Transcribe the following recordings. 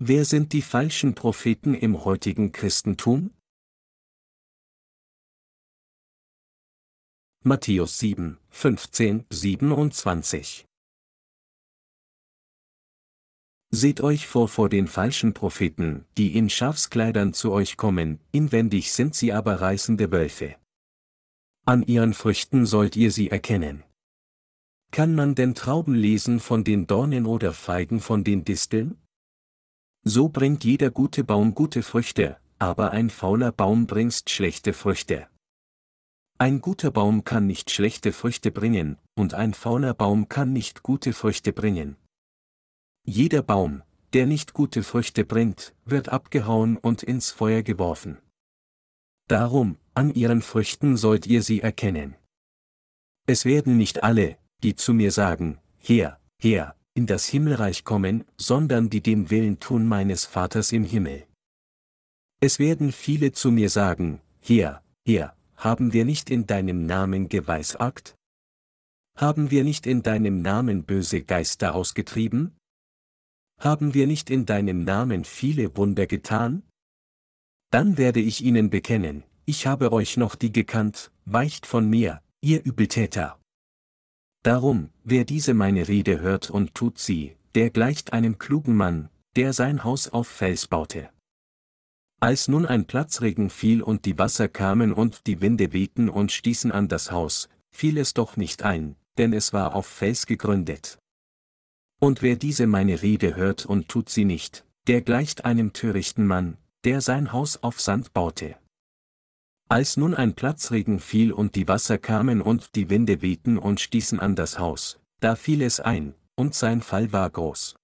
Wer sind die falschen Propheten im heutigen Christentum? Matthäus 7, 15, 27 Seht euch vor vor den falschen Propheten, die in Schafskleidern zu euch kommen, inwendig sind sie aber reißende Wölfe. An ihren Früchten sollt ihr sie erkennen. Kann man denn Trauben lesen von den Dornen oder Feigen von den Disteln? So bringt jeder gute Baum gute Früchte, aber ein fauler Baum bringt schlechte Früchte. Ein guter Baum kann nicht schlechte Früchte bringen, und ein fauler Baum kann nicht gute Früchte bringen. Jeder Baum, der nicht gute Früchte bringt, wird abgehauen und ins Feuer geworfen. Darum, an ihren Früchten sollt ihr sie erkennen. Es werden nicht alle, die zu mir sagen, Herr, Herr, in das Himmelreich kommen, sondern die den Willen tun meines Vaters im Himmel. Es werden viele zu mir sagen, Herr, Herr, haben wir nicht in deinem Namen geweissagt? Haben wir nicht in deinem Namen böse Geister ausgetrieben? Haben wir nicht in deinem Namen viele Wunder getan? Dann werde ich ihnen bekennen, ich habe euch noch die gekannt, weicht von mir, ihr Übeltäter. Darum, wer diese meine Rede hört und tut sie, der gleicht einem klugen Mann, der sein Haus auf Fels baute. Als nun ein Platzregen fiel und die Wasser kamen und die Winde wehten und stießen an das Haus, fiel es doch nicht ein, denn es war auf Fels gegründet. Und wer diese meine Rede hört und tut sie nicht, der gleicht einem törichten Mann, der sein Haus auf Sand baute. Als nun ein Platzregen fiel und die Wasser kamen und die Winde wehten und stießen an das Haus, da fiel es ein, und sein Fall war groß.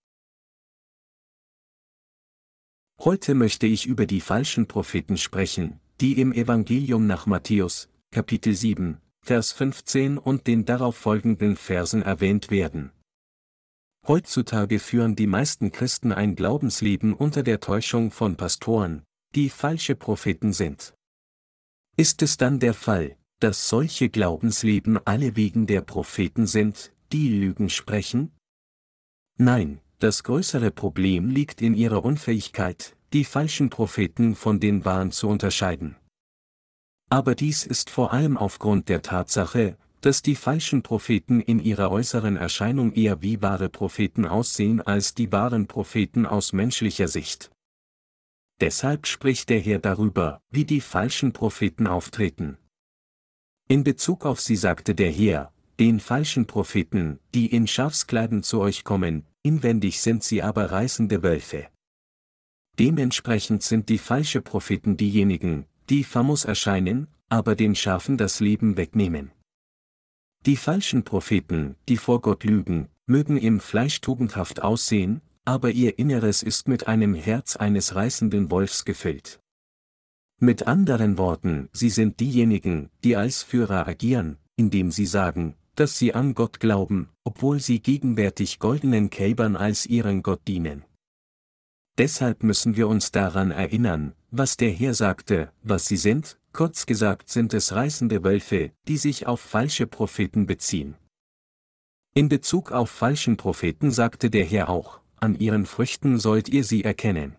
Heute möchte ich über die falschen Propheten sprechen, die im Evangelium nach Matthäus, Kapitel 7, Vers 15 und den darauf folgenden Versen erwähnt werden. Heutzutage führen die meisten Christen ein Glaubensleben unter der Täuschung von Pastoren, die falsche Propheten sind. Ist es dann der Fall, dass solche Glaubensleben alle wegen der Propheten sind, die Lügen sprechen? Nein, das größere Problem liegt in ihrer Unfähigkeit, die falschen Propheten von den wahren zu unterscheiden. Aber dies ist vor allem aufgrund der Tatsache, dass die falschen Propheten in ihrer äußeren Erscheinung eher wie wahre Propheten aussehen als die wahren Propheten aus menschlicher Sicht. Deshalb spricht der Herr darüber, wie die falschen Propheten auftreten. In Bezug auf sie sagte der Herr, den falschen Propheten, die in Schafskleiden zu euch kommen, inwendig sind sie aber reißende Wölfe. Dementsprechend sind die falsche Propheten diejenigen, die famos erscheinen, aber den Schafen das Leben wegnehmen. Die falschen Propheten, die vor Gott lügen, mögen im Fleisch tugendhaft aussehen, aber ihr Inneres ist mit einem Herz eines reißenden Wolfs gefüllt. Mit anderen Worten, sie sind diejenigen, die als Führer agieren, indem sie sagen, dass sie an Gott glauben, obwohl sie gegenwärtig goldenen Kälbern als ihren Gott dienen. Deshalb müssen wir uns daran erinnern, was der Herr sagte, was sie sind, kurz gesagt sind es reißende Wölfe, die sich auf falsche Propheten beziehen. In Bezug auf falschen Propheten sagte der Herr auch, an ihren Früchten sollt ihr sie erkennen.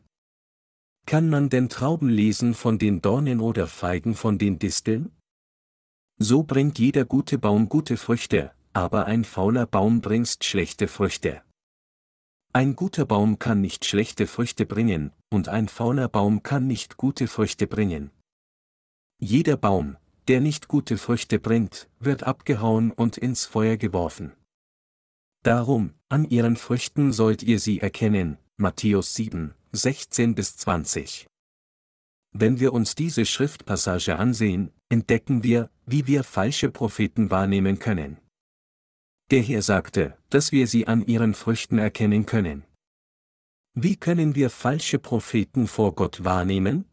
Kann man denn Trauben lesen von den Dornen oder Feigen von den Disteln? So bringt jeder gute Baum gute Früchte, aber ein fauler Baum bringt schlechte Früchte. Ein guter Baum kann nicht schlechte Früchte bringen, und ein fauler Baum kann nicht gute Früchte bringen. Jeder Baum, der nicht gute Früchte bringt, wird abgehauen und ins Feuer geworfen. Darum, an ihren Früchten sollt ihr sie erkennen, Matthäus 7, 16 bis 20. Wenn wir uns diese Schriftpassage ansehen, entdecken wir, wie wir falsche Propheten wahrnehmen können. Der Herr sagte, dass wir sie an ihren Früchten erkennen können. Wie können wir falsche Propheten vor Gott wahrnehmen?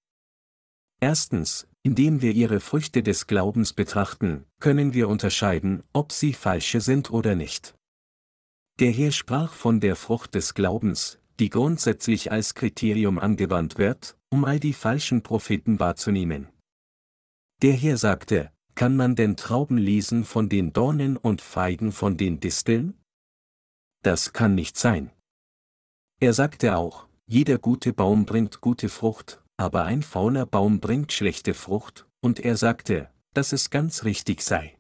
Erstens, indem wir ihre Früchte des Glaubens betrachten, können wir unterscheiden, ob sie falsche sind oder nicht. Der Herr sprach von der Frucht des Glaubens, die grundsätzlich als Kriterium angewandt wird, um all die falschen Propheten wahrzunehmen. Der Herr sagte, kann man denn Trauben lesen von den Dornen und Feigen von den Disteln? Das kann nicht sein. Er sagte auch, jeder gute Baum bringt gute Frucht, aber ein fauler Baum bringt schlechte Frucht, und er sagte, dass es ganz richtig sei.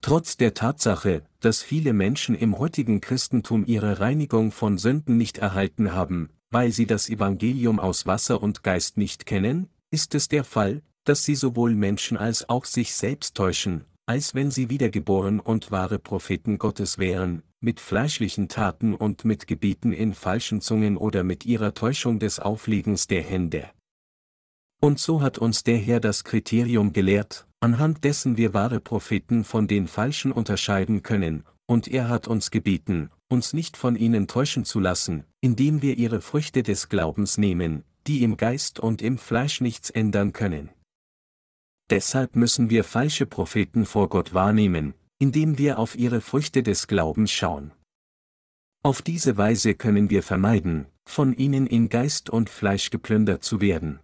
Trotz der Tatsache, dass viele Menschen im heutigen Christentum ihre Reinigung von Sünden nicht erhalten haben, weil sie das Evangelium aus Wasser und Geist nicht kennen, ist es der Fall, dass sie sowohl Menschen als auch sich selbst täuschen, als wenn sie wiedergeboren und wahre Propheten Gottes wären, mit fleischlichen Taten und mit Gebieten in falschen Zungen oder mit ihrer Täuschung des Auflegens der Hände. Und so hat uns der Herr das Kriterium gelehrt, anhand dessen wir wahre Propheten von den falschen unterscheiden können, und er hat uns gebeten, uns nicht von ihnen täuschen zu lassen, indem wir ihre Früchte des Glaubens nehmen, die im Geist und im Fleisch nichts ändern können. Deshalb müssen wir falsche Propheten vor Gott wahrnehmen, indem wir auf ihre Früchte des Glaubens schauen. Auf diese Weise können wir vermeiden, von ihnen in Geist und Fleisch geplündert zu werden.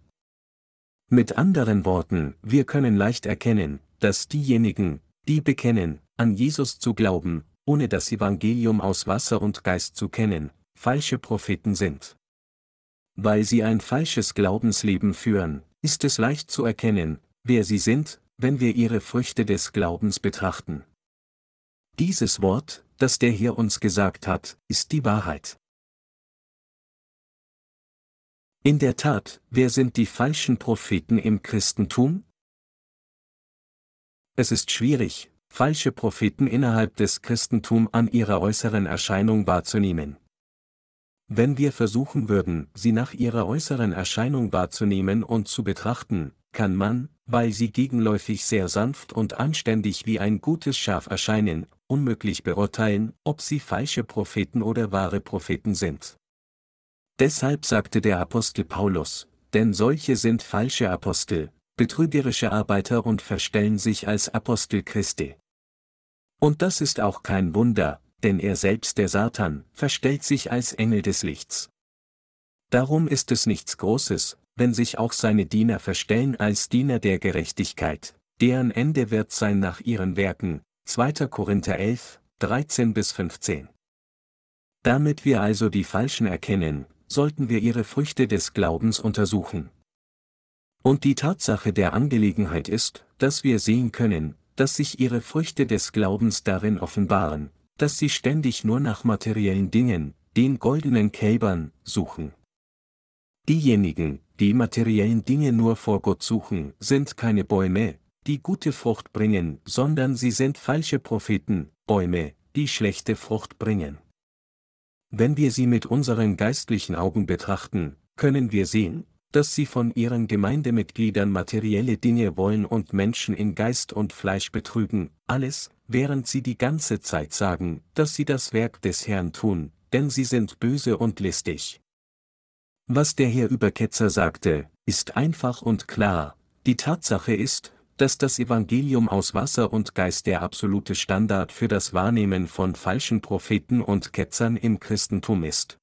Mit anderen Worten, wir können leicht erkennen, dass diejenigen, die bekennen, an Jesus zu glauben, ohne das Evangelium aus Wasser und Geist zu kennen, falsche Propheten sind. Weil sie ein falsches Glaubensleben führen, ist es leicht zu erkennen, wer sie sind, wenn wir ihre Früchte des Glaubens betrachten. Dieses Wort, das der Herr uns gesagt hat, ist die Wahrheit. In der Tat, wer sind die falschen Propheten im Christentum? Es ist schwierig, falsche Propheten innerhalb des Christentums an ihrer äußeren Erscheinung wahrzunehmen. Wenn wir versuchen würden, sie nach ihrer äußeren Erscheinung wahrzunehmen und zu betrachten, kann man, weil sie gegenläufig sehr sanft und anständig wie ein gutes Schaf erscheinen, unmöglich beurteilen, ob sie falsche Propheten oder wahre Propheten sind. Deshalb sagte der Apostel Paulus, denn solche sind falsche Apostel, betrügerische Arbeiter und verstellen sich als Apostel Christi. Und das ist auch kein Wunder, denn er selbst der Satan verstellt sich als Engel des Lichts. Darum ist es nichts Großes, wenn sich auch seine Diener verstellen als Diener der Gerechtigkeit, deren Ende wird sein nach ihren Werken, 2. Korinther 11, 13 bis 15. Damit wir also die Falschen erkennen, sollten wir ihre Früchte des Glaubens untersuchen. Und die Tatsache der Angelegenheit ist, dass wir sehen können, dass sich ihre Früchte des Glaubens darin offenbaren, dass sie ständig nur nach materiellen Dingen, den goldenen Kälbern, suchen. Diejenigen, die materiellen Dinge nur vor Gott suchen, sind keine Bäume, die gute Frucht bringen, sondern sie sind falsche Propheten, Bäume, die schlechte Frucht bringen. Wenn wir sie mit unseren geistlichen Augen betrachten, können wir sehen, dass sie von ihren Gemeindemitgliedern materielle Dinge wollen und Menschen in Geist und Fleisch betrügen, alles, während sie die ganze Zeit sagen, dass sie das Werk des Herrn tun, denn sie sind böse und listig. Was der Herr über Ketzer sagte, ist einfach und klar, die Tatsache ist, dass das Evangelium aus Wasser und Geist der absolute Standard für das Wahrnehmen von falschen Propheten und Ketzern im Christentum ist.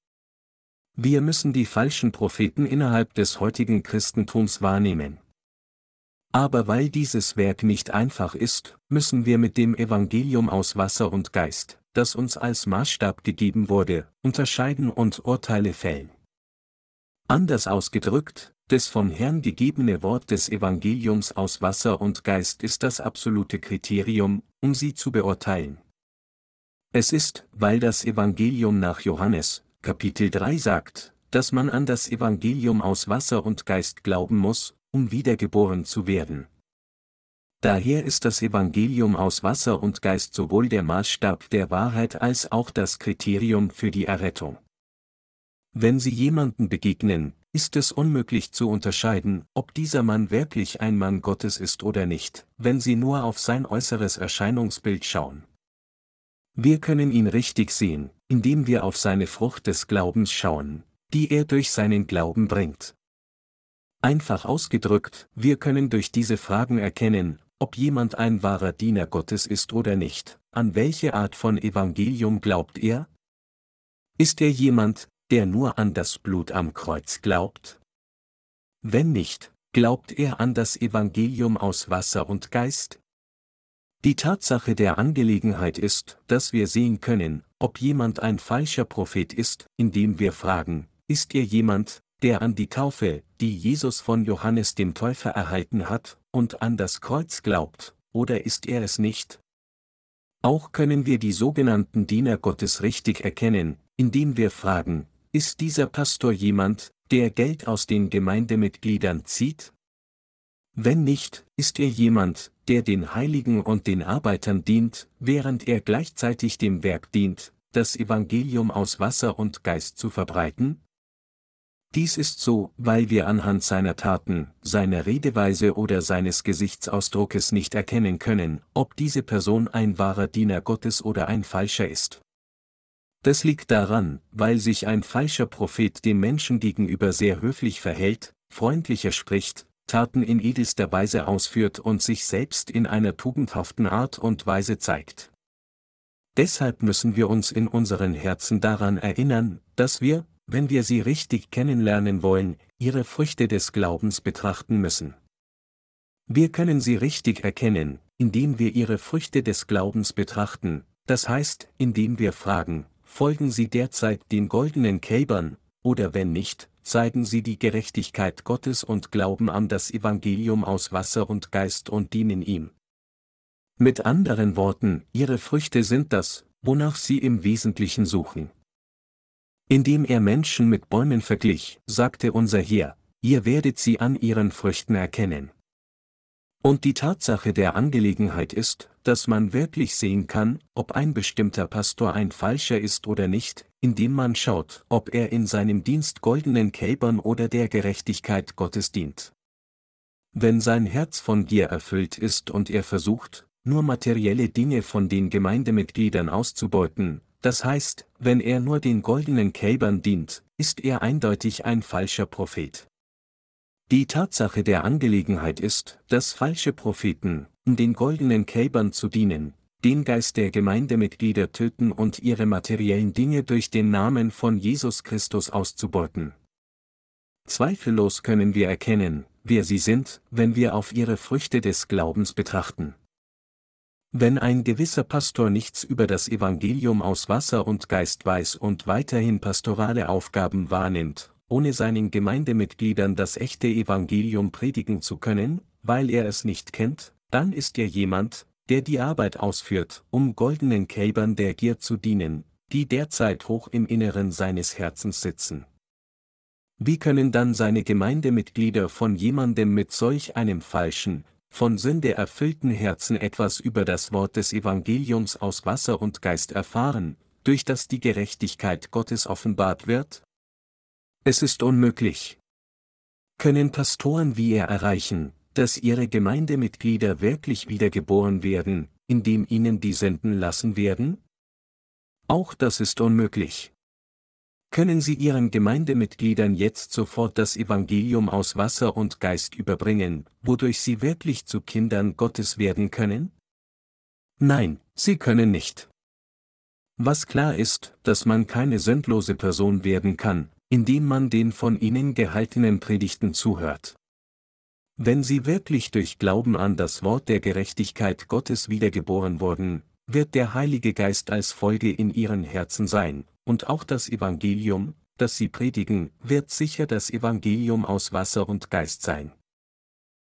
Wir müssen die falschen Propheten innerhalb des heutigen Christentums wahrnehmen. Aber weil dieses Werk nicht einfach ist, müssen wir mit dem Evangelium aus Wasser und Geist, das uns als Maßstab gegeben wurde, unterscheiden und Urteile fällen. Anders ausgedrückt, das vom Herrn gegebene Wort des Evangeliums aus Wasser und Geist ist das absolute Kriterium, um sie zu beurteilen. Es ist, weil das Evangelium nach Johannes, Kapitel 3 sagt, dass man an das Evangelium aus Wasser und Geist glauben muss, um wiedergeboren zu werden. Daher ist das Evangelium aus Wasser und Geist sowohl der Maßstab der Wahrheit als auch das Kriterium für die Errettung. Wenn Sie jemanden begegnen, ist es unmöglich zu unterscheiden, ob dieser Mann wirklich ein Mann Gottes ist oder nicht, wenn Sie nur auf sein äußeres Erscheinungsbild schauen. Wir können ihn richtig sehen, indem wir auf seine Frucht des Glaubens schauen, die er durch seinen Glauben bringt. Einfach ausgedrückt, wir können durch diese Fragen erkennen, ob jemand ein wahrer Diener Gottes ist oder nicht, an welche Art von Evangelium glaubt er? Ist er jemand, der nur an das Blut am Kreuz glaubt? Wenn nicht, glaubt er an das Evangelium aus Wasser und Geist? Die Tatsache der Angelegenheit ist, dass wir sehen können, ob jemand ein falscher Prophet ist, indem wir fragen, ist ihr jemand, der an die Taufe, die Jesus von Johannes dem Täufer erhalten hat, und an das Kreuz glaubt, oder ist er es nicht? Auch können wir die sogenannten Diener Gottes richtig erkennen, indem wir fragen, ist dieser Pastor jemand, der Geld aus den Gemeindemitgliedern zieht? Wenn nicht, ist er jemand, der den Heiligen und den Arbeitern dient, während er gleichzeitig dem Werk dient, das Evangelium aus Wasser und Geist zu verbreiten? Dies ist so, weil wir anhand seiner Taten, seiner Redeweise oder seines Gesichtsausdruckes nicht erkennen können, ob diese Person ein wahrer Diener Gottes oder ein falscher ist. Das liegt daran, weil sich ein falscher Prophet dem Menschen gegenüber sehr höflich verhält, freundlicher spricht, Taten in edelster Weise ausführt und sich selbst in einer tugendhaften Art und Weise zeigt. Deshalb müssen wir uns in unseren Herzen daran erinnern, dass wir, wenn wir sie richtig kennenlernen wollen, ihre Früchte des Glaubens betrachten müssen. Wir können sie richtig erkennen, indem wir ihre Früchte des Glaubens betrachten, das heißt, indem wir fragen, folgen sie derzeit den goldenen Kälbern, oder wenn nicht, zeigen sie die Gerechtigkeit Gottes und glauben an das Evangelium aus Wasser und Geist und dienen ihm. Mit anderen Worten, ihre Früchte sind das, wonach sie im Wesentlichen suchen. Indem er Menschen mit Bäumen verglich, sagte unser Herr, ihr werdet sie an ihren Früchten erkennen. Und die Tatsache der Angelegenheit ist, dass man wirklich sehen kann, ob ein bestimmter Pastor ein falscher ist oder nicht, indem man schaut, ob er in seinem Dienst goldenen Kälbern oder der Gerechtigkeit Gottes dient. Wenn sein Herz von Gier erfüllt ist und er versucht, nur materielle Dinge von den Gemeindemitgliedern auszubeuten, das heißt, wenn er nur den goldenen Kälbern dient, ist er eindeutig ein falscher Prophet. Die Tatsache der Angelegenheit ist, dass falsche Propheten, um den goldenen Kälbern zu dienen, den Geist der Gemeindemitglieder töten und ihre materiellen Dinge durch den Namen von Jesus Christus auszubeuten. Zweifellos können wir erkennen, wer sie sind, wenn wir auf ihre Früchte des Glaubens betrachten. Wenn ein gewisser Pastor nichts über das Evangelium aus Wasser und Geist weiß und weiterhin pastorale Aufgaben wahrnimmt, ohne seinen Gemeindemitgliedern das echte Evangelium predigen zu können, weil er es nicht kennt, dann ist er jemand, der die Arbeit ausführt, um goldenen Kälbern der Gier zu dienen, die derzeit hoch im Inneren seines Herzens sitzen. Wie können dann seine Gemeindemitglieder von jemandem mit solch einem falschen, von Sünde erfüllten Herzen etwas über das Wort des Evangeliums aus Wasser und Geist erfahren, durch das die Gerechtigkeit Gottes offenbart wird? Es ist unmöglich. Können Pastoren wie er erreichen, dass ihre Gemeindemitglieder wirklich wiedergeboren werden, indem ihnen die Senden lassen werden? Auch das ist unmöglich. Können Sie Ihren Gemeindemitgliedern jetzt sofort das Evangelium aus Wasser und Geist überbringen, wodurch sie wirklich zu Kindern Gottes werden können? Nein, Sie können nicht. Was klar ist, dass man keine sündlose Person werden kann, indem man den von ihnen gehaltenen Predigten zuhört. Wenn sie wirklich durch Glauben an das Wort der Gerechtigkeit Gottes wiedergeboren wurden, wird der Heilige Geist als Folge in ihren Herzen sein, und auch das Evangelium, das sie predigen, wird sicher das Evangelium aus Wasser und Geist sein.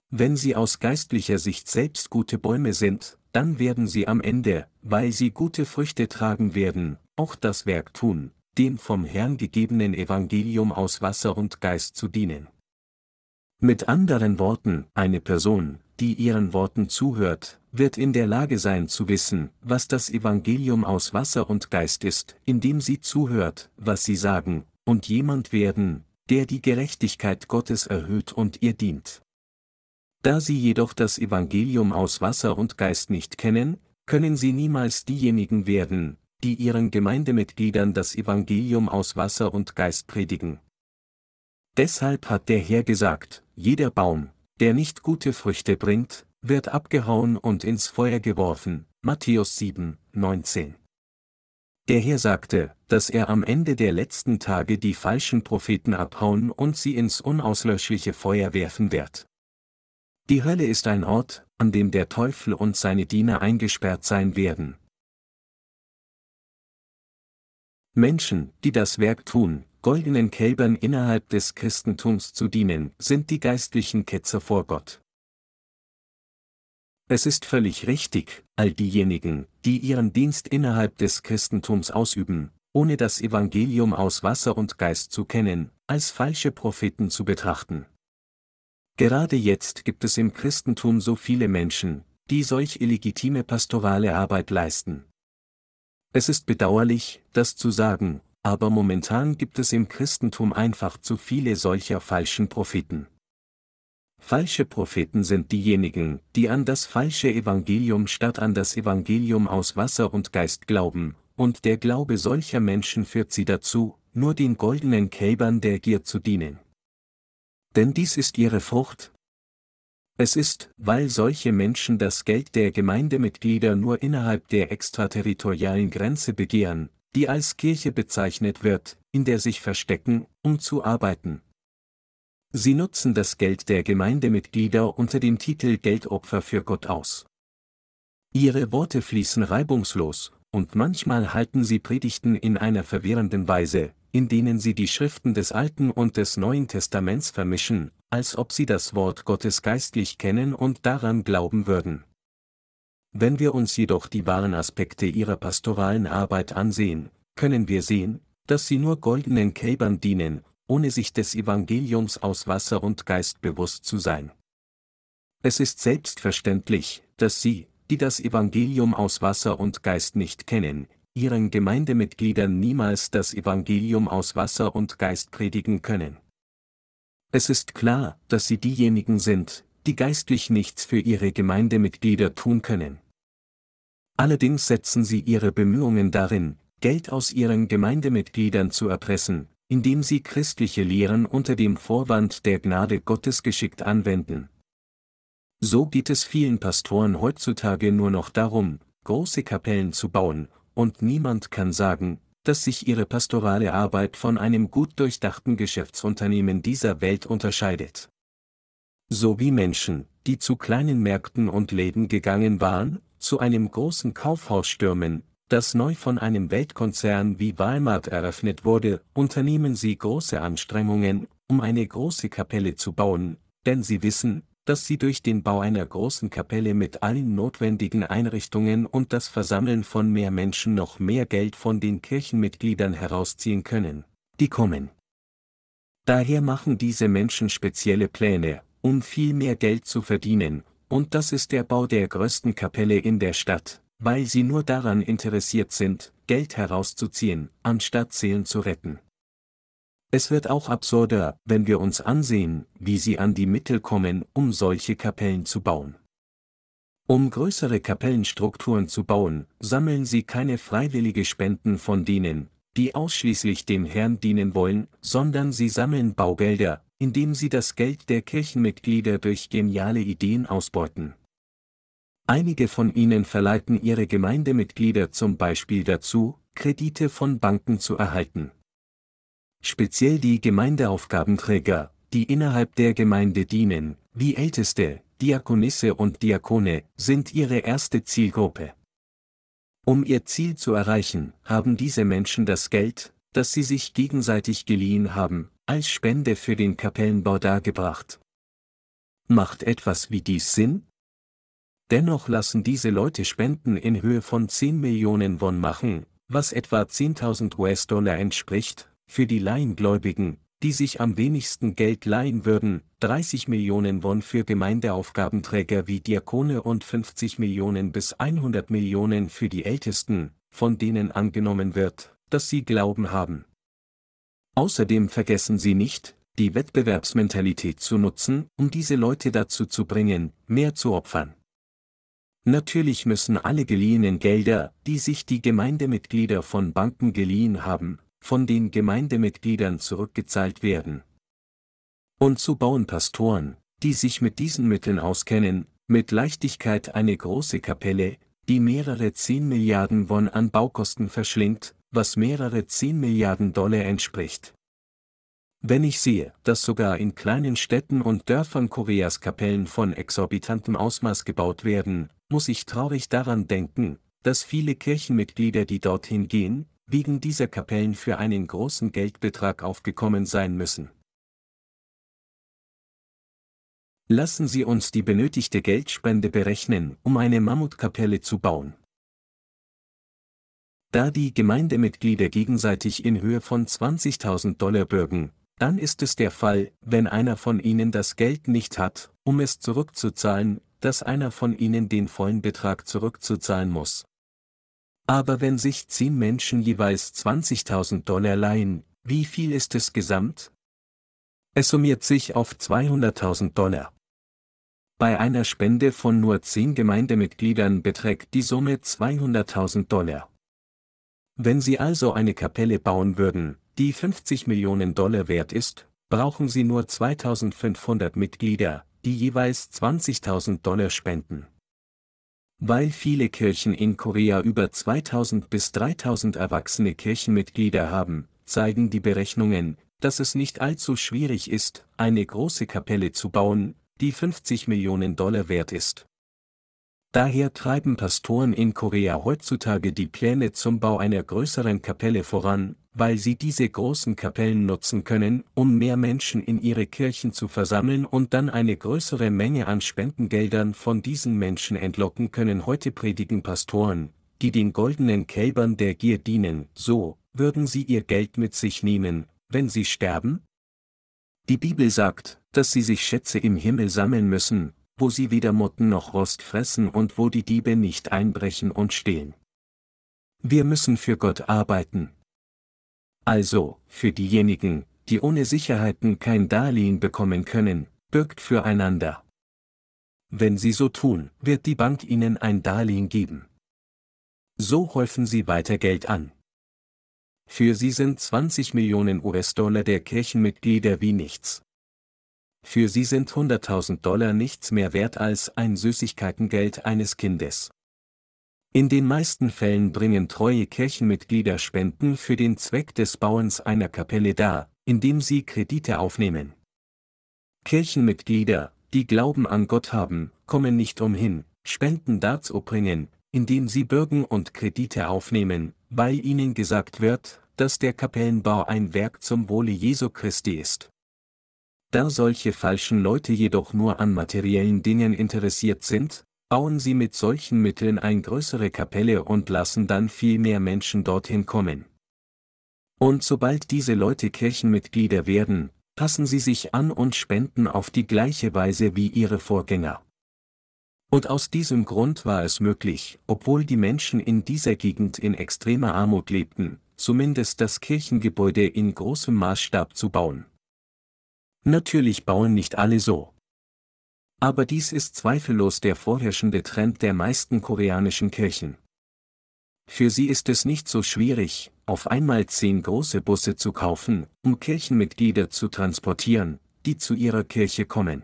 Wenn sie aus geistlicher Sicht selbst gute Bäume sind, dann werden sie am Ende, weil sie gute Früchte tragen werden, auch das Werk tun, dem vom Herrn gegebenen Evangelium aus Wasser und Geist zu dienen. Mit anderen Worten, eine Person, die ihren Worten zuhört, wird in der Lage sein zu wissen, was das Evangelium aus Wasser und Geist ist, indem sie zuhört, was sie sagen, und jemand werden, der die Gerechtigkeit Gottes erhöht und ihr dient. Da sie jedoch das Evangelium aus Wasser und Geist nicht kennen, können sie niemals diejenigen werden, die ihren Gemeindemitgliedern das Evangelium aus Wasser und Geist predigen. Deshalb hat der Herr gesagt, jeder Baum, der nicht gute Früchte bringt, wird abgehauen und ins Feuer geworfen. Matthäus 7, 19. Der Herr sagte, dass er am Ende der letzten Tage die falschen Propheten abhauen und sie ins unauslöschliche Feuer werfen wird. Die Hölle ist ein Ort, an dem der Teufel und seine Diener eingesperrt sein werden, Menschen, die das Werk tun, goldenen Kälbern innerhalb des Christentums zu dienen, sind die geistlichen Ketzer vor Gott. Es ist völlig richtig, all diejenigen, die ihren Dienst innerhalb des Christentums ausüben, ohne das Evangelium aus Wasser und Geist zu kennen, als falsche Propheten zu betrachten. Gerade jetzt gibt es im Christentum so viele Menschen, die solch illegitime pastorale Arbeit leisten. Es ist bedauerlich, das zu sagen, aber momentan gibt es im Christentum einfach zu viele solcher falschen Propheten. Falsche Propheten sind diejenigen, die an das falsche Evangelium statt an das Evangelium aus Wasser und Geist glauben, und der Glaube solcher Menschen führt sie dazu, nur den goldenen Kälbern der Gier zu dienen. Denn dies ist ihre Frucht. Es ist, weil solche Menschen das Geld der Gemeindemitglieder nur innerhalb der extraterritorialen Grenze begehren, die als Kirche bezeichnet wird, in der sich verstecken, um zu arbeiten. Sie nutzen das Geld der Gemeindemitglieder unter dem Titel Geldopfer für Gott aus. Ihre Worte fließen reibungslos, und manchmal halten sie Predigten in einer verwirrenden Weise, in denen sie die Schriften des Alten und des Neuen Testaments vermischen, als ob sie das Wort Gottes geistlich kennen und daran glauben würden. Wenn wir uns jedoch die wahren Aspekte ihrer pastoralen Arbeit ansehen, können wir sehen, dass sie nur goldenen Kälbern dienen, ohne sich des Evangeliums aus Wasser und Geist bewusst zu sein. Es ist selbstverständlich, dass sie, die das Evangelium aus Wasser und Geist nicht kennen, ihren Gemeindemitgliedern niemals das Evangelium aus Wasser und Geist predigen können. Es ist klar, dass sie diejenigen sind, die geistlich nichts für ihre Gemeindemitglieder tun können. Allerdings setzen sie ihre Bemühungen darin, Geld aus ihren Gemeindemitgliedern zu erpressen, indem sie christliche Lehren unter dem Vorwand der Gnade Gottes geschickt anwenden. So geht es vielen Pastoren heutzutage nur noch darum, große Kapellen zu bauen, und niemand kann sagen, dass sich ihre pastorale Arbeit von einem gut durchdachten Geschäftsunternehmen dieser Welt unterscheidet. So wie Menschen, die zu kleinen Märkten und Läden gegangen waren, zu einem großen Kaufhaus stürmen, das neu von einem Weltkonzern wie Walmart eröffnet wurde, unternehmen sie große Anstrengungen, um eine große Kapelle zu bauen, denn sie wissen, dass sie durch den Bau einer großen Kapelle mit allen notwendigen Einrichtungen und das Versammeln von mehr Menschen noch mehr Geld von den Kirchenmitgliedern herausziehen können, die kommen. Daher machen diese Menschen spezielle Pläne, um viel mehr Geld zu verdienen, und das ist der Bau der größten Kapelle in der Stadt, weil sie nur daran interessiert sind, Geld herauszuziehen, anstatt Seelen zu retten. Es wird auch absurder, wenn wir uns ansehen, wie sie an die Mittel kommen, um solche Kapellen zu bauen. Um größere Kapellenstrukturen zu bauen, sammeln sie keine freiwillige Spenden von denen, die ausschließlich dem Herrn dienen wollen, sondern sie sammeln Baugelder, indem sie das Geld der Kirchenmitglieder durch geniale Ideen ausbeuten. Einige von ihnen verleiten ihre Gemeindemitglieder zum Beispiel dazu, Kredite von Banken zu erhalten. Speziell die Gemeindeaufgabenträger, die innerhalb der Gemeinde dienen, wie Älteste, Diakonisse und Diakone, sind ihre erste Zielgruppe. Um ihr Ziel zu erreichen, haben diese Menschen das Geld, das sie sich gegenseitig geliehen haben, als Spende für den Kapellenbau dargebracht. Macht etwas wie dies Sinn? Dennoch lassen diese Leute Spenden in Höhe von 10 Millionen Won machen, was etwa 10.000 US-Dollar entspricht, für die Laiengläubigen, die sich am wenigsten Geld leihen würden, 30 Millionen Won für Gemeindeaufgabenträger wie Diakone und 50 Millionen bis 100 Millionen für die Ältesten, von denen angenommen wird, dass sie Glauben haben. Außerdem vergessen sie nicht, die Wettbewerbsmentalität zu nutzen, um diese Leute dazu zu bringen, mehr zu opfern. Natürlich müssen alle geliehenen Gelder, die sich die Gemeindemitglieder von Banken geliehen haben, von den Gemeindemitgliedern zurückgezahlt werden. Und so bauen Pastoren, die sich mit diesen Mitteln auskennen, mit Leichtigkeit eine große Kapelle, die mehrere 10 Milliarden Won an Baukosten verschlingt, was mehrere 10 Milliarden Dollar entspricht. Wenn ich sehe, dass sogar in kleinen Städten und Dörfern Koreas Kapellen von exorbitantem Ausmaß gebaut werden, muss ich traurig daran denken, dass viele Kirchenmitglieder, die dorthin gehen, wegen dieser Kapellen für einen großen Geldbetrag aufgekommen sein müssen. Lassen Sie uns die benötigte Geldspende berechnen, um eine Mammutkapelle zu bauen. Da die Gemeindemitglieder gegenseitig in Höhe von 20.000 Dollar bürgen, dann ist es der Fall, wenn einer von ihnen das Geld nicht hat, um es zurückzuzahlen, dass einer von ihnen den vollen Betrag zurückzuzahlen muss. Aber wenn sich zehn Menschen jeweils 20.000 Dollar leihen, wie viel ist es gesamt? Es summiert sich auf 200.000 Dollar. Bei einer Spende von nur zehn Gemeindemitgliedern beträgt die Summe 200.000 Dollar. Wenn Sie also eine Kapelle bauen würden, die 50 Millionen Dollar wert ist, brauchen Sie nur 2500 Mitglieder, die jeweils 20.000 Dollar spenden. Weil viele Kirchen in Korea über 2000 bis 3000 erwachsene Kirchenmitglieder haben, zeigen die Berechnungen, dass es nicht allzu schwierig ist, eine große Kapelle zu bauen, die 50 Millionen Dollar wert ist. Daher treiben Pastoren in Korea heutzutage die Pläne zum Bau einer größeren Kapelle voran, weil sie diese großen Kapellen nutzen können, um mehr Menschen in ihre Kirchen zu versammeln und dann eine größere Menge an Spendengeldern von diesen Menschen entlocken können. Heute predigen Pastoren, die den goldenen Kälbern der Gier dienen, so, würden sie ihr Geld mit sich nehmen, wenn sie sterben? Die Bibel sagt, dass sie sich Schätze im Himmel sammeln müssen, wo sie weder Motten noch Rost fressen und wo die Diebe nicht einbrechen und stehlen. Wir müssen für Gott arbeiten, also, für diejenigen, die ohne Sicherheiten kein Darlehen bekommen können, bürgt füreinander. Wenn sie so tun, wird die Bank ihnen ein Darlehen geben. So häufen sie weiter Geld an. Für sie sind 20 Millionen US-Dollar der Kirchenmitglieder wie nichts. Für sie sind 100.000 Dollar nichts mehr wert als ein Süßigkeitengeld eines Kindes. In den meisten Fällen bringen treue Kirchenmitglieder Spenden für den Zweck des Bauens einer Kapelle dar, indem sie Kredite aufnehmen. Kirchenmitglieder, die Glauben an Gott haben, kommen nicht umhin, Spenden darzubringen, indem sie Bürgen und Kredite aufnehmen, weil ihnen gesagt wird, dass der Kapellenbau ein Werk zum Wohle Jesu Christi ist. Da solche falschen Leute jedoch nur an materiellen Dingen interessiert sind, bauen sie mit solchen Mitteln eine größere Kapelle und lassen dann viel mehr Menschen dorthin kommen. Und sobald diese Leute Kirchenmitglieder werden, passen sie sich an und spenden auf die gleiche Weise wie ihre Vorgänger. Und aus diesem Grund war es möglich, obwohl die Menschen in dieser Gegend in extremer Armut lebten, zumindest das Kirchengebäude in großem Maßstab zu bauen. Natürlich bauen nicht alle so. Aber dies ist zweifellos der vorherrschende Trend der meisten koreanischen Kirchen. Für sie ist es nicht so schwierig, auf einmal zehn große Busse zu kaufen, um Kirchenmitglieder zu transportieren, die zu ihrer Kirche kommen.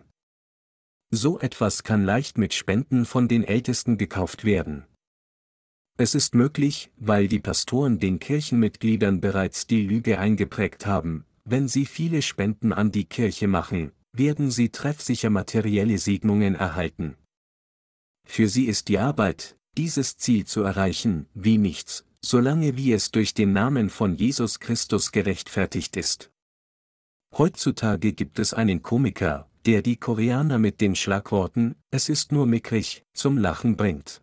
So etwas kann leicht mit Spenden von den Ältesten gekauft werden. Es ist möglich, weil die Pastoren den Kirchenmitgliedern bereits die Lüge eingeprägt haben, wenn sie viele Spenden an die Kirche machen, werden sie treffsicher materielle Segnungen erhalten. Für sie ist die Arbeit, dieses Ziel zu erreichen, wie nichts, solange wie es durch den Namen von Jesus Christus gerechtfertigt ist. Heutzutage gibt es einen Komiker, der die Koreaner mit den Schlagworten, es ist nur mickrig, zum Lachen bringt.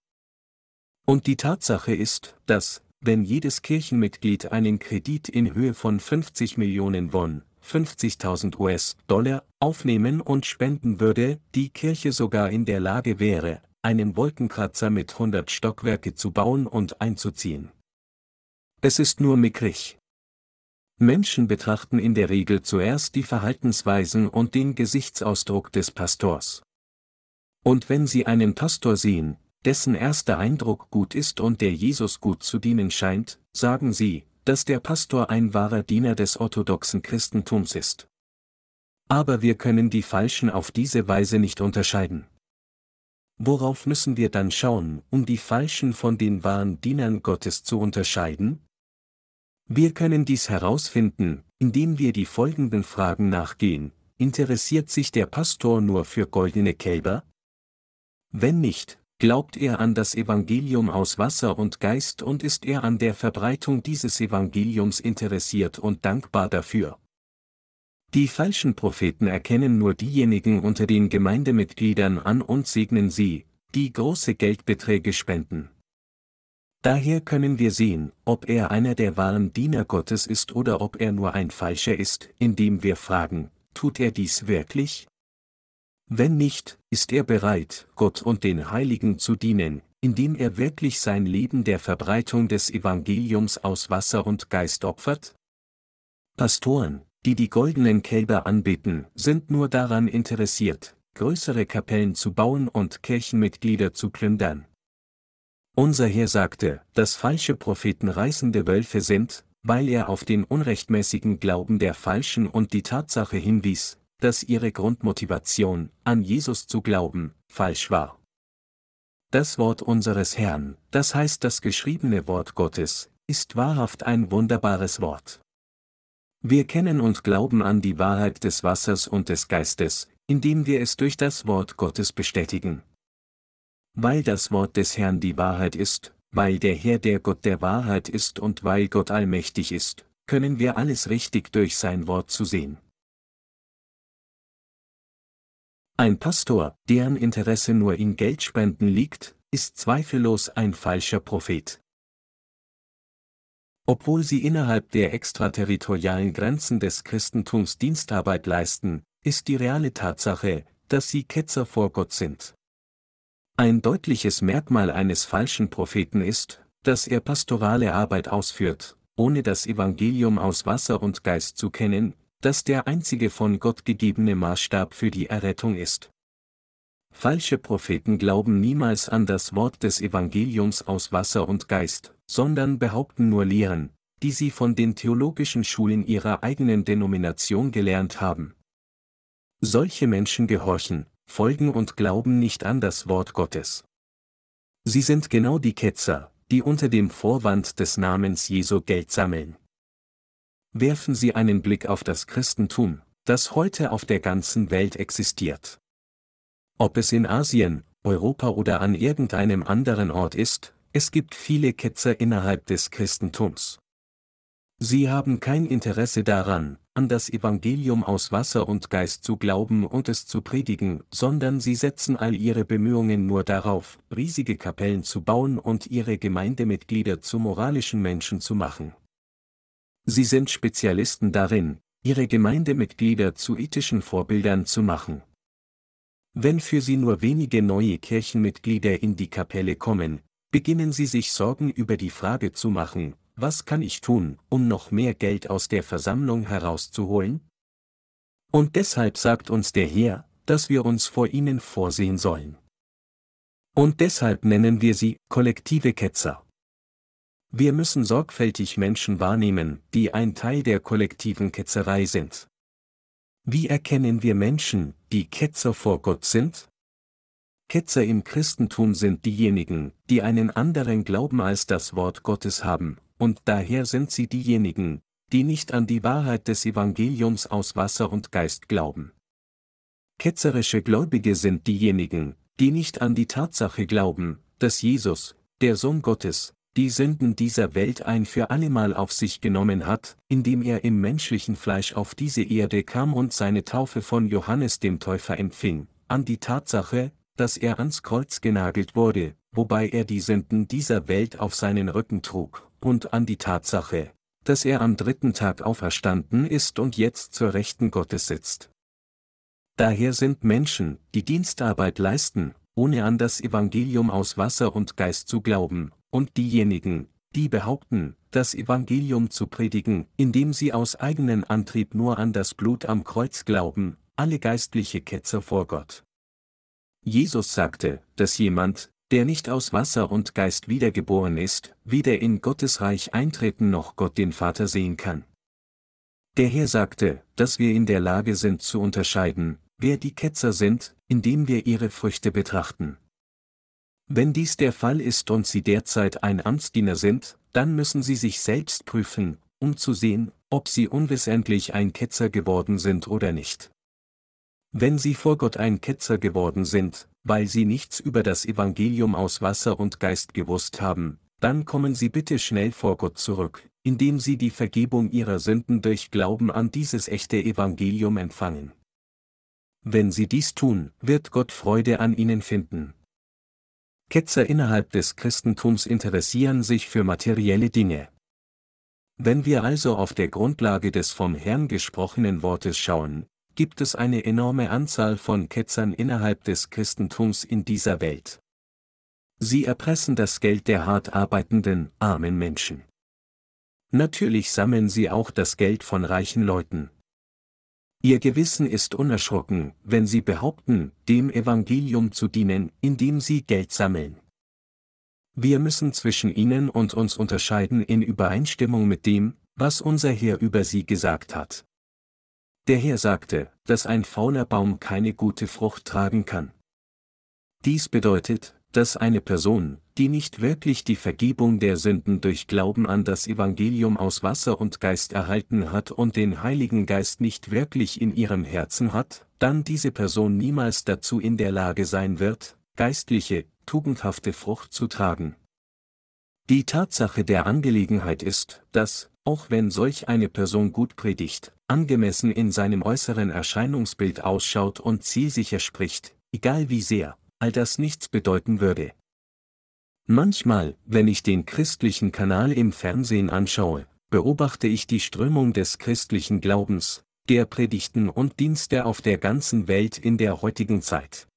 Und die Tatsache ist, dass, wenn jedes Kirchenmitglied einen Kredit in Höhe von 50 Millionen Won, 50.000 US-Dollar, aufnehmen und spenden würde, die Kirche sogar in der Lage wäre, einen Wolkenkratzer mit 100 Stockwerke zu bauen und einzuziehen. Es ist nur mickrig. Menschen betrachten in der Regel zuerst die Verhaltensweisen und den Gesichtsausdruck des Pastors. Und wenn sie einen Pastor sehen, dessen erster Eindruck gut ist und der Jesus gut zu dienen scheint, sagen sie, dass der Pastor ein wahrer Diener des orthodoxen Christentums ist. Aber wir können die Falschen auf diese Weise nicht unterscheiden. Worauf müssen wir dann schauen, um die Falschen von den wahren Dienern Gottes zu unterscheiden? Wir können dies herausfinden, indem wir die folgenden Fragen nachgehen. Interessiert sich der Pastor nur für goldene Kälber? Wenn nicht, Glaubt er an das Evangelium aus Wasser und Geist und ist er an der Verbreitung dieses Evangeliums interessiert und dankbar dafür? Die falschen Propheten erkennen nur diejenigen unter den Gemeindemitgliedern an und segnen sie, die große Geldbeträge spenden. Daher können wir sehen, ob er einer der wahren Diener Gottes ist oder ob er nur ein Falscher ist, indem wir fragen, tut er dies wirklich? Wenn nicht, ist er bereit, Gott und den Heiligen zu dienen, indem er wirklich sein Leben der Verbreitung des Evangeliums aus Wasser und Geist opfert? Pastoren, die die goldenen Kälber anbeten, sind nur daran interessiert, größere Kapellen zu bauen und Kirchenmitglieder zu plündern. Unser Herr sagte, dass falsche Propheten reißende Wölfe sind, weil er auf den unrechtmäßigen Glauben der Falschen und die Tatsache hinwies, dass ihre Grundmotivation, an Jesus zu glauben, falsch war. Das Wort unseres Herrn, das heißt das geschriebene Wort Gottes, ist wahrhaft ein wunderbares Wort. Wir kennen und glauben an die Wahrheit des Wassers und des Geistes, indem wir es durch das Wort Gottes bestätigen. Weil das Wort des Herrn die Wahrheit ist, weil der Herr der Gott der Wahrheit ist und weil Gott allmächtig ist, können wir alles richtig durch sein Wort zu sehen. Ein Pastor, deren Interesse nur in Geldspenden liegt, ist zweifellos ein falscher Prophet. Obwohl sie innerhalb der extraterritorialen Grenzen des Christentums Dienstarbeit leisten, ist die reale Tatsache, dass sie Ketzer vor Gott sind. Ein deutliches Merkmal eines falschen Propheten ist, dass er pastorale Arbeit ausführt, ohne das Evangelium aus Wasser und Geist zu kennen, das der einzige von Gott gegebene Maßstab für die Errettung ist. Falsche Propheten glauben niemals an das Wort des Evangeliums aus Wasser und Geist, sondern behaupten nur Lehren, die sie von den theologischen Schulen ihrer eigenen Denomination gelernt haben. Solche Menschen gehorchen, folgen und glauben nicht an das Wort Gottes. Sie sind genau die Ketzer, die unter dem Vorwand des Namens Jesu Geld sammeln. Werfen Sie einen Blick auf das Christentum, das heute auf der ganzen Welt existiert. Ob es in Asien, Europa oder an irgendeinem anderen Ort ist, es gibt viele Ketzer innerhalb des Christentums. Sie haben kein Interesse daran, an das Evangelium aus Wasser und Geist zu glauben und es zu predigen, sondern sie setzen all ihre Bemühungen nur darauf, riesige Kapellen zu bauen und ihre Gemeindemitglieder zu moralischen Menschen zu machen. Sie sind Spezialisten darin, ihre Gemeindemitglieder zu ethischen Vorbildern zu machen. Wenn für sie nur wenige neue Kirchenmitglieder in die Kapelle kommen, beginnen sie sich Sorgen über die Frage zu machen, was kann ich tun, um noch mehr Geld aus der Versammlung herauszuholen? Und deshalb sagt uns der Herr, dass wir uns vor ihnen vorsehen sollen. Und deshalb nennen wir sie kollektive Ketzer. Wir müssen sorgfältig Menschen wahrnehmen, die ein Teil der kollektiven Ketzerei sind. Wie erkennen wir Menschen, die Ketzer vor Gott sind? Ketzer im Christentum sind diejenigen, die einen anderen Glauben als das Wort Gottes haben, und daher sind sie diejenigen, die nicht an die Wahrheit des Evangeliums aus Wasser und Geist glauben. Ketzerische Gläubige sind diejenigen, die nicht an die Tatsache glauben, dass Jesus, der Sohn Gottes, die Sünden dieser Welt ein für allemal auf sich genommen hat, indem er im menschlichen Fleisch auf diese Erde kam und seine Taufe von Johannes dem Täufer empfing, an die Tatsache, dass er ans Kreuz genagelt wurde, wobei er die Sünden dieser Welt auf seinen Rücken trug, und an die Tatsache, dass er am dritten Tag auferstanden ist und jetzt zur Rechten Gottes sitzt. Daher sind Menschen, die Dienstarbeit leisten, ohne an das Evangelium aus Wasser und Geist zu glauben, und diejenigen, die behaupten, das Evangelium zu predigen, indem sie aus eigenen Antrieb nur an das Blut am Kreuz glauben, alle geistliche Ketzer vor Gott. Jesus sagte, dass jemand, der nicht aus Wasser und Geist wiedergeboren ist, weder in Gottes Reich eintreten noch Gott den Vater sehen kann. Der Herr sagte, dass wir in der Lage sind zu unterscheiden, wer die Ketzer sind, indem wir ihre Früchte betrachten. Wenn dies der Fall ist und sie derzeit ein Amtsdiener sind, dann müssen sie sich selbst prüfen, um zu sehen, ob sie unwissentlich ein Ketzer geworden sind oder nicht. Wenn sie vor Gott ein Ketzer geworden sind, weil sie nichts über das Evangelium aus Wasser und Geist gewusst haben, dann kommen sie bitte schnell vor Gott zurück, indem sie die Vergebung ihrer Sünden durch Glauben an dieses echte Evangelium empfangen. Wenn sie dies tun, wird Gott Freude an ihnen finden. Ketzer innerhalb des Christentums interessieren sich für materielle Dinge. Wenn wir also auf der Grundlage des vom Herrn gesprochenen Wortes schauen, gibt es eine enorme Anzahl von Ketzern innerhalb des Christentums in dieser Welt. Sie erpressen das Geld der hart arbeitenden, armen Menschen. Natürlich sammeln sie auch das Geld von reichen Leuten. Ihr Gewissen ist unerschrocken, wenn sie behaupten, dem Evangelium zu dienen, indem sie Geld sammeln. Wir müssen zwischen ihnen und uns unterscheiden in Übereinstimmung mit dem, was unser Herr über sie gesagt hat. Der Herr sagte, dass ein fauler Baum keine gute Frucht tragen kann. Dies bedeutet, dass eine Person, die nicht wirklich die Vergebung der Sünden durch Glauben an das Evangelium aus Wasser und Geist erhalten hat und den Heiligen Geist nicht wirklich in ihrem Herzen hat, dann diese Person niemals dazu in der Lage sein wird, geistliche, tugendhafte Frucht zu tragen. Die Tatsache der Angelegenheit ist, dass, auch wenn solch eine Person gut predigt, angemessen in seinem äußeren Erscheinungsbild ausschaut und zielsicher spricht, egal wie sehr, all das nichts bedeuten würde. Manchmal, wenn ich den christlichen Kanal im Fernsehen anschaue, beobachte ich die Strömung des christlichen Glaubens, der Predigten und Dienste auf der ganzen Welt in der heutigen Zeit.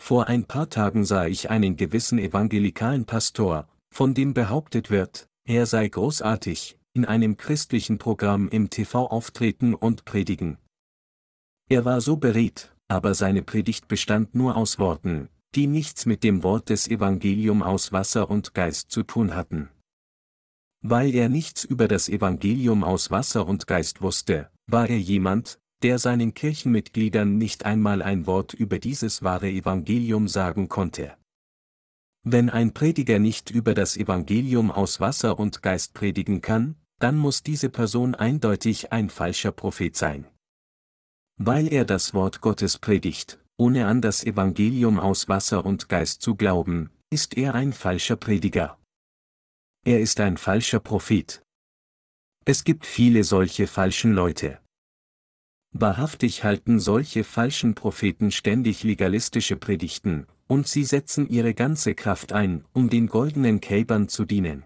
Vor ein paar Tagen sah ich einen gewissen evangelikalen Pastor, von dem behauptet wird, er sei großartig, in einem christlichen Programm im TV auftreten und predigen. Er war so beredt, aber seine Predigt bestand nur aus Worten, die nichts mit dem Wort des Evangelium aus Wasser und Geist zu tun hatten. Weil er nichts über das Evangelium aus Wasser und Geist wusste, war er jemand, der seinen Kirchenmitgliedern nicht einmal ein Wort über dieses wahre Evangelium sagen konnte. Wenn ein Prediger nicht über das Evangelium aus Wasser und Geist predigen kann, dann muss diese Person eindeutig ein falscher Prophet sein. Weil er das Wort Gottes predigt, ohne an das Evangelium aus Wasser und Geist zu glauben, ist er ein falscher Prediger. Er ist ein falscher Prophet. Es gibt viele solche falschen Leute. Wahrhaftig halten solche falschen Propheten ständig legalistische Predigten, und sie setzen ihre ganze Kraft ein, um den goldenen Kälbern zu dienen.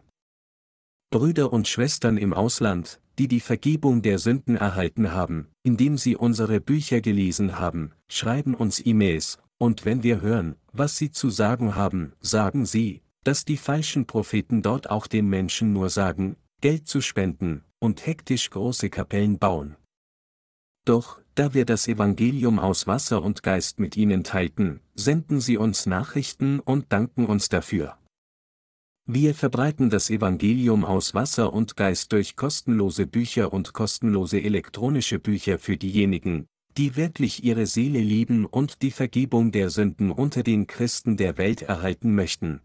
Brüder und Schwestern im Ausland, die die Vergebung der Sünden erhalten haben, indem sie unsere Bücher gelesen haben, schreiben uns E-Mails, und wenn wir hören, was sie zu sagen haben, sagen sie, dass die falschen Propheten dort auch den Menschen nur sagen, Geld zu spenden, und hektisch große Kapellen bauen. Doch, da wir das Evangelium aus Wasser und Geist mit ihnen teilten, senden sie uns Nachrichten und danken uns dafür. Wir verbreiten das Evangelium aus Wasser und Geist durch kostenlose Bücher und kostenlose elektronische Bücher für diejenigen, die wirklich ihre Seele lieben und die Vergebung der Sünden unter den Christen der Welt erhalten möchten.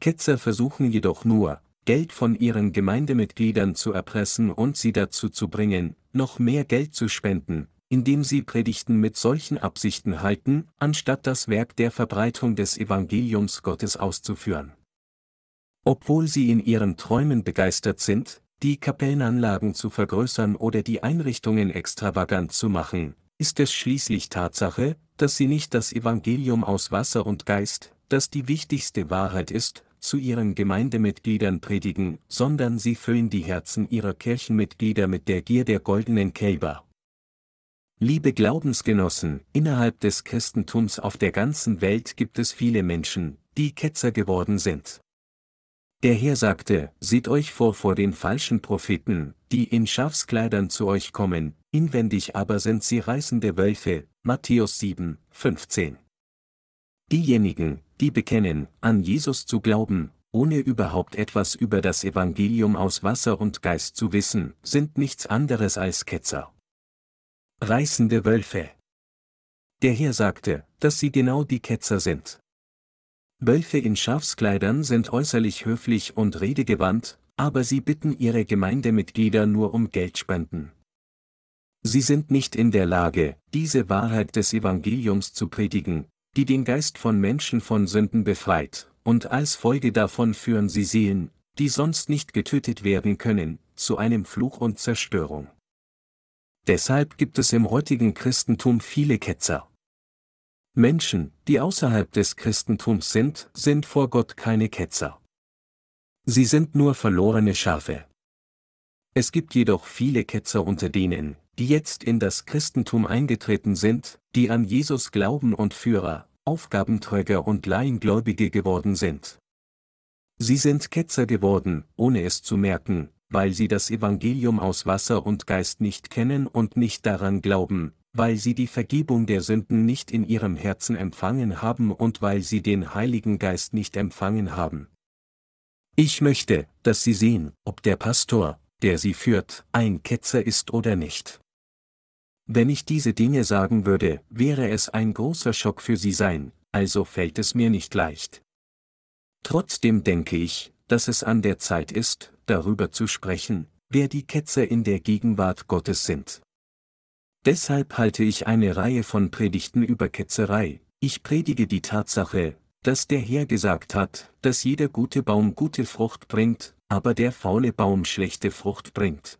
Ketzer versuchen jedoch nur, Geld von ihren Gemeindemitgliedern zu erpressen und sie dazu zu bringen, noch mehr Geld zu spenden, indem sie Predigten mit solchen Absichten halten, anstatt das Werk der Verbreitung des Evangeliums Gottes auszuführen. Obwohl sie in ihren Träumen begeistert sind, die Kapellenanlagen zu vergrößern oder die Einrichtungen extravagant zu machen, ist es schließlich Tatsache, dass sie nicht das Evangelium aus Wasser und Geist, das die wichtigste Wahrheit ist, zu ihren Gemeindemitgliedern predigen, sondern sie füllen die Herzen ihrer Kirchenmitglieder mit der Gier der goldenen Kälber. Liebe Glaubensgenossen, innerhalb des Christentums auf der ganzen Welt gibt es viele Menschen, die Ketzer geworden sind. Der Herr sagte, seht euch vor vor den falschen Propheten, die in Schafskleidern zu euch kommen, inwendig aber sind sie reißende Wölfe, Matthäus 7, 15. Diejenigen, die bekennen, an Jesus zu glauben, ohne überhaupt etwas über das Evangelium aus Wasser und Geist zu wissen, sind nichts anderes als Ketzer. Reißende Wölfe. Der Herr sagte, dass sie genau die Ketzer sind. Wölfe in Schafskleidern sind äußerlich höflich und redegewandt, aber sie bitten ihre Gemeindemitglieder nur um Geldspenden. Sie sind nicht in der Lage, diese Wahrheit des Evangeliums zu predigen, die den Geist von Menschen von Sünden befreit, und als Folge davon führen sie Seelen, die sonst nicht getötet werden können, zu einem Fluch und Zerstörung. Deshalb gibt es im heutigen Christentum viele Ketzer. Menschen, die außerhalb des Christentums sind, sind vor Gott keine Ketzer. Sie sind nur verlorene Schafe. Es gibt jedoch viele Ketzer unter denen, die jetzt in das Christentum eingetreten sind, die an Jesus glauben und Führer, Aufgabenträger und Laiengläubige geworden sind. Sie sind Ketzer geworden, ohne es zu merken, weil sie das Evangelium aus Wasser und Geist nicht kennen und nicht daran glauben, weil sie die Vergebung der Sünden nicht in ihrem Herzen empfangen haben und weil sie den Heiligen Geist nicht empfangen haben. Ich möchte, dass Sie sehen, ob der Pastor, der Sie führt, ein Ketzer ist oder nicht. Wenn ich diese Dinge sagen würde, wäre es ein großer Schock für Sie sein, also fällt es mir nicht leicht. Trotzdem denke ich, dass es an der Zeit ist, darüber zu sprechen, wer die Ketzer in der Gegenwart Gottes sind. Deshalb halte ich eine Reihe von Predigten über Ketzerei, ich predige die Tatsache, dass der Herr gesagt hat, dass jeder gute Baum gute Frucht bringt, aber der faule Baum schlechte Frucht bringt.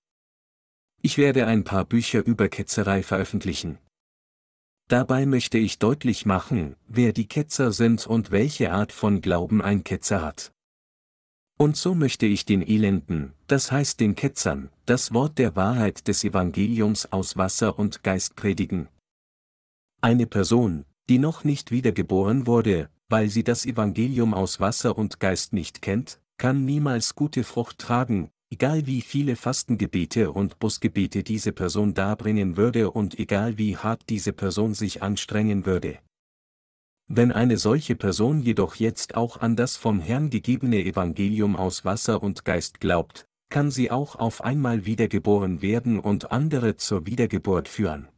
Ich werde ein paar Bücher über Ketzerei veröffentlichen. Dabei möchte ich deutlich machen, wer die Ketzer sind und welche Art von Glauben ein Ketzer hat. Und so möchte ich den Elenden, das heißt den Ketzern, das Wort der Wahrheit des Evangeliums aus Wasser und Geist predigen. Eine Person, die noch nicht wiedergeboren wurde, weil sie das Evangelium aus Wasser und Geist nicht kennt, kann niemals gute Frucht tragen, egal wie viele Fastengebete und Busgebete diese Person darbringen würde und egal wie hart diese Person sich anstrengen würde. Wenn eine solche Person jedoch jetzt auch an das vom Herrn gegebene Evangelium aus Wasser und Geist glaubt, kann sie auch auf einmal wiedergeboren werden und andere zur Wiedergeburt führen.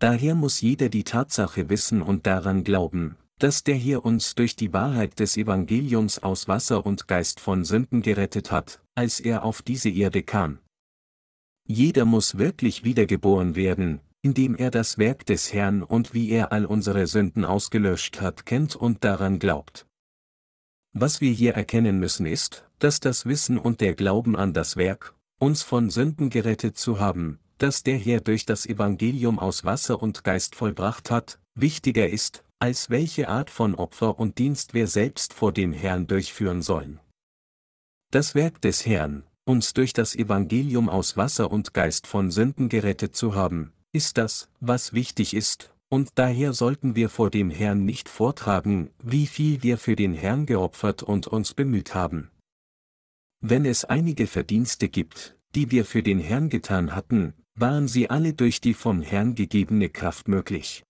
Daher muss jeder die Tatsache wissen und daran glauben, dass der hier uns durch die Wahrheit des Evangeliums aus Wasser und Geist von Sünden gerettet hat, als er auf diese Erde kam. Jeder muss wirklich wiedergeboren werden, indem er das Werk des Herrn und wie er all unsere Sünden ausgelöscht hat kennt und daran glaubt. Was wir hier erkennen müssen ist, dass das Wissen und der Glauben an das Werk, uns von Sünden gerettet zu haben, das der Herr durch das Evangelium aus Wasser und Geist vollbracht hat, wichtiger ist, als welche Art von Opfer und Dienst wir selbst vor dem Herrn durchführen sollen. Das Werk des Herrn, uns durch das Evangelium aus Wasser und Geist von Sünden gerettet zu haben, ist das, was wichtig ist, und daher sollten wir vor dem Herrn nicht vortragen, wie viel wir für den Herrn geopfert und uns bemüht haben. Wenn es einige Verdienste gibt, die wir für den Herrn getan hatten, waren sie alle durch die vom Herrn gegebene Kraft möglich.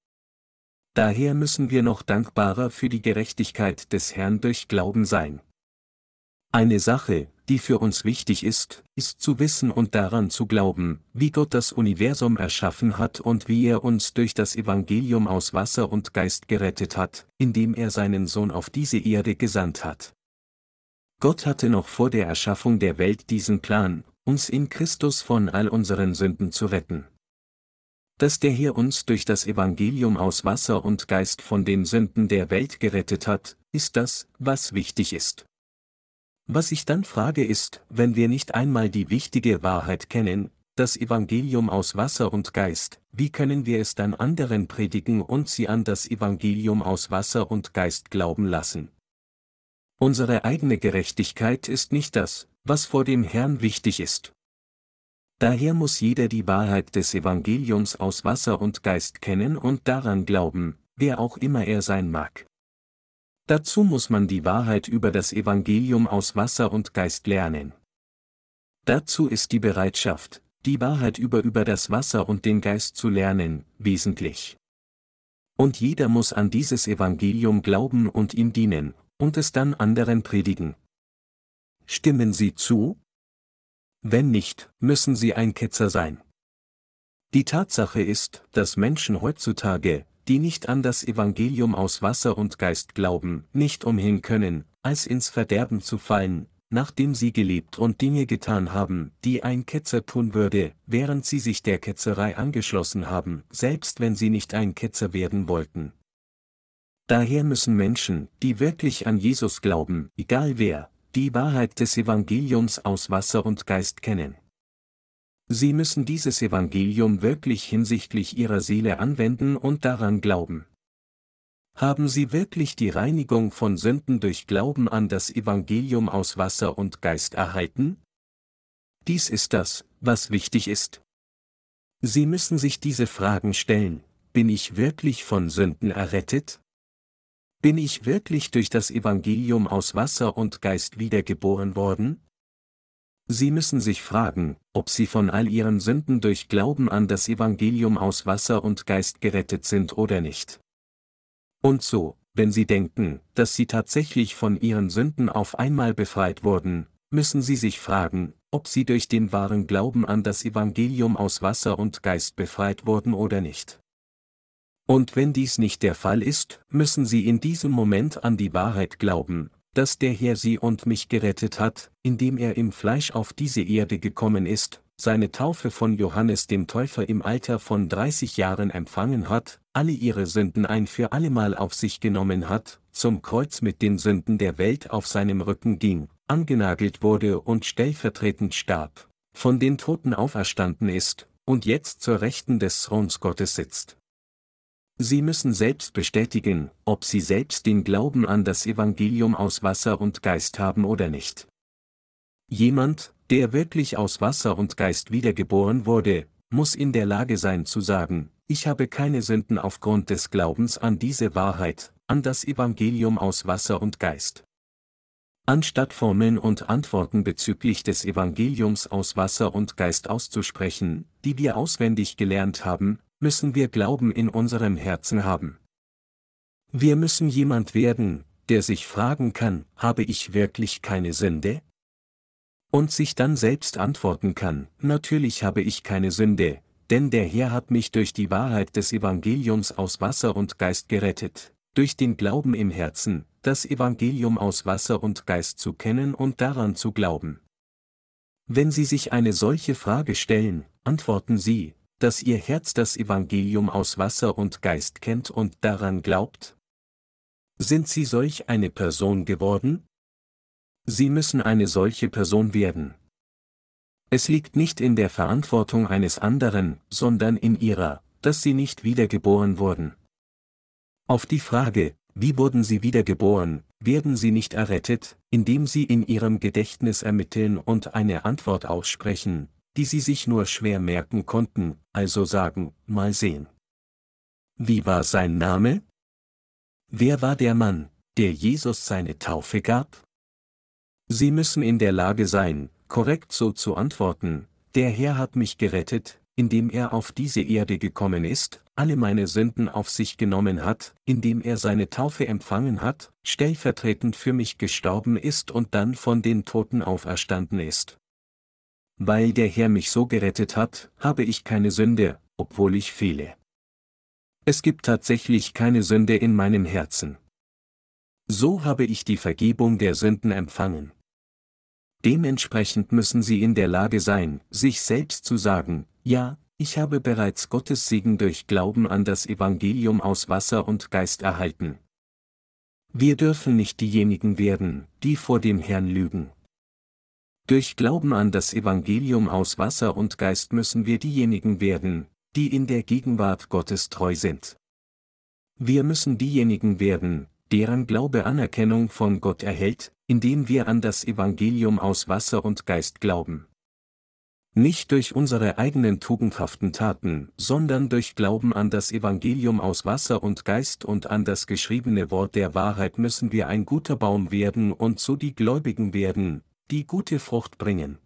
Daher müssen wir noch dankbarer für die Gerechtigkeit des Herrn durch Glauben sein. Eine Sache, die für uns wichtig ist, ist zu wissen und daran zu glauben, wie Gott das Universum erschaffen hat und wie er uns durch das Evangelium aus Wasser und Geist gerettet hat, indem er seinen Sohn auf diese Erde gesandt hat. Gott hatte noch vor der Erschaffung der Welt diesen Plan, uns in Christus von all unseren Sünden zu retten. Dass der hier uns durch das Evangelium aus Wasser und Geist von den Sünden der Welt gerettet hat, ist das, was wichtig ist. Was ich dann frage ist, wenn wir nicht einmal die wichtige Wahrheit kennen, das Evangelium aus Wasser und Geist, wie können wir es dann anderen predigen und sie an das Evangelium aus Wasser und Geist glauben lassen? Unsere eigene Gerechtigkeit ist nicht das, was vor dem Herrn wichtig ist. Daher muss jeder die Wahrheit des Evangeliums aus Wasser und Geist kennen und daran glauben, wer auch immer er sein mag. Dazu muss man die Wahrheit über das Evangelium aus Wasser und Geist lernen. Dazu ist die Bereitschaft, die Wahrheit über über das Wasser und den Geist zu lernen, wesentlich. Und jeder muss an dieses Evangelium glauben und ihm dienen, und es dann anderen predigen. Stimmen Sie zu? Wenn nicht, müssen Sie ein Ketzer sein. Die Tatsache ist, dass Menschen heutzutage, die nicht an das Evangelium aus Wasser und Geist glauben, nicht umhin können, als ins Verderben zu fallen, nachdem sie gelebt und Dinge getan haben, die ein Ketzer tun würde, während sie sich der Ketzerei angeschlossen haben, selbst wenn sie nicht ein Ketzer werden wollten. Daher müssen Menschen, die wirklich an Jesus glauben, egal wer, die Wahrheit des Evangeliums aus Wasser und Geist kennen. Sie müssen dieses Evangelium wirklich hinsichtlich ihrer Seele anwenden und daran glauben. Haben Sie wirklich die Reinigung von Sünden durch Glauben an das Evangelium aus Wasser und Geist erhalten? Dies ist das, was wichtig ist. Sie müssen sich diese Fragen stellen, bin ich wirklich von Sünden errettet? Bin ich wirklich durch das Evangelium aus Wasser und Geist wiedergeboren worden? Sie müssen sich fragen, ob Sie von all Ihren Sünden durch Glauben an das Evangelium aus Wasser und Geist gerettet sind oder nicht. Und so, wenn Sie denken, dass Sie tatsächlich von Ihren Sünden auf einmal befreit wurden, müssen Sie sich fragen, ob Sie durch den wahren Glauben an das Evangelium aus Wasser und Geist befreit wurden oder nicht. Und wenn dies nicht der Fall ist, müssen Sie in diesem Moment an die Wahrheit glauben, dass der Herr Sie und mich gerettet hat, indem er im Fleisch auf diese Erde gekommen ist, seine Taufe von Johannes dem Täufer im Alter von 30 Jahren empfangen hat, alle ihre Sünden ein für allemal auf sich genommen hat, zum Kreuz mit den Sünden der Welt auf seinem Rücken ging, angenagelt wurde und stellvertretend starb, von den Toten auferstanden ist, und jetzt zur Rechten des Throns Gottes sitzt. Sie müssen selbst bestätigen, ob Sie selbst den Glauben an das Evangelium aus Wasser und Geist haben oder nicht. Jemand, der wirklich aus Wasser und Geist wiedergeboren wurde, muss in der Lage sein zu sagen, ich habe keine Sünden aufgrund des Glaubens an diese Wahrheit, an das Evangelium aus Wasser und Geist. Anstatt Formeln und Antworten bezüglich des Evangeliums aus Wasser und Geist auszusprechen, die wir auswendig gelernt haben, müssen wir Glauben in unserem Herzen haben. Wir müssen jemand werden, der sich fragen kann, habe ich wirklich keine Sünde? Und sich dann selbst antworten kann, natürlich habe ich keine Sünde, denn der Herr hat mich durch die Wahrheit des Evangeliums aus Wasser und Geist gerettet, durch den Glauben im Herzen, das Evangelium aus Wasser und Geist zu kennen und daran zu glauben. Wenn Sie sich eine solche Frage stellen, antworten Sie, dass Ihr Herz das Evangelium aus Wasser und Geist kennt und daran glaubt? Sind Sie solch eine Person geworden? Sie müssen eine solche Person werden. Es liegt nicht in der Verantwortung eines anderen, sondern in ihrer, dass sie nicht wiedergeboren wurden. Auf die Frage, wie wurden sie wiedergeboren, werden sie nicht errettet, indem sie in ihrem Gedächtnis ermitteln und eine Antwort aussprechen, die sie sich nur schwer merken konnten, also sagen, mal sehen. Wie war sein Name? Wer war der Mann, der Jesus seine Taufe gab? Sie müssen in der Lage sein, korrekt so zu antworten, der Herr hat mich gerettet, indem er auf diese Erde gekommen ist, alle meine Sünden auf sich genommen hat, indem er seine Taufe empfangen hat, stellvertretend für mich gestorben ist und dann von den Toten auferstanden ist. Weil der Herr mich so gerettet hat, habe ich keine Sünde, obwohl ich fehle. Es gibt tatsächlich keine Sünde in meinem Herzen. So habe ich die Vergebung der Sünden empfangen. Dementsprechend müssen sie in der Lage sein, sich selbst zu sagen, ja, ich habe bereits Gottes Segen durch Glauben an das Evangelium aus Wasser und Geist erhalten. Wir dürfen nicht diejenigen werden, die vor dem Herrn lügen. Durch Glauben an das Evangelium aus Wasser und Geist müssen wir diejenigen werden, die in der Gegenwart Gottes treu sind. Wir müssen diejenigen werden, deren Glaube Anerkennung von Gott erhält, indem wir an das Evangelium aus Wasser und Geist glauben. Nicht durch unsere eigenen tugendhaften Taten, sondern durch Glauben an das Evangelium aus Wasser und Geist und an das geschriebene Wort der Wahrheit müssen wir ein guter Baum werden und so die Gläubigen werden, die gute Frucht bringen.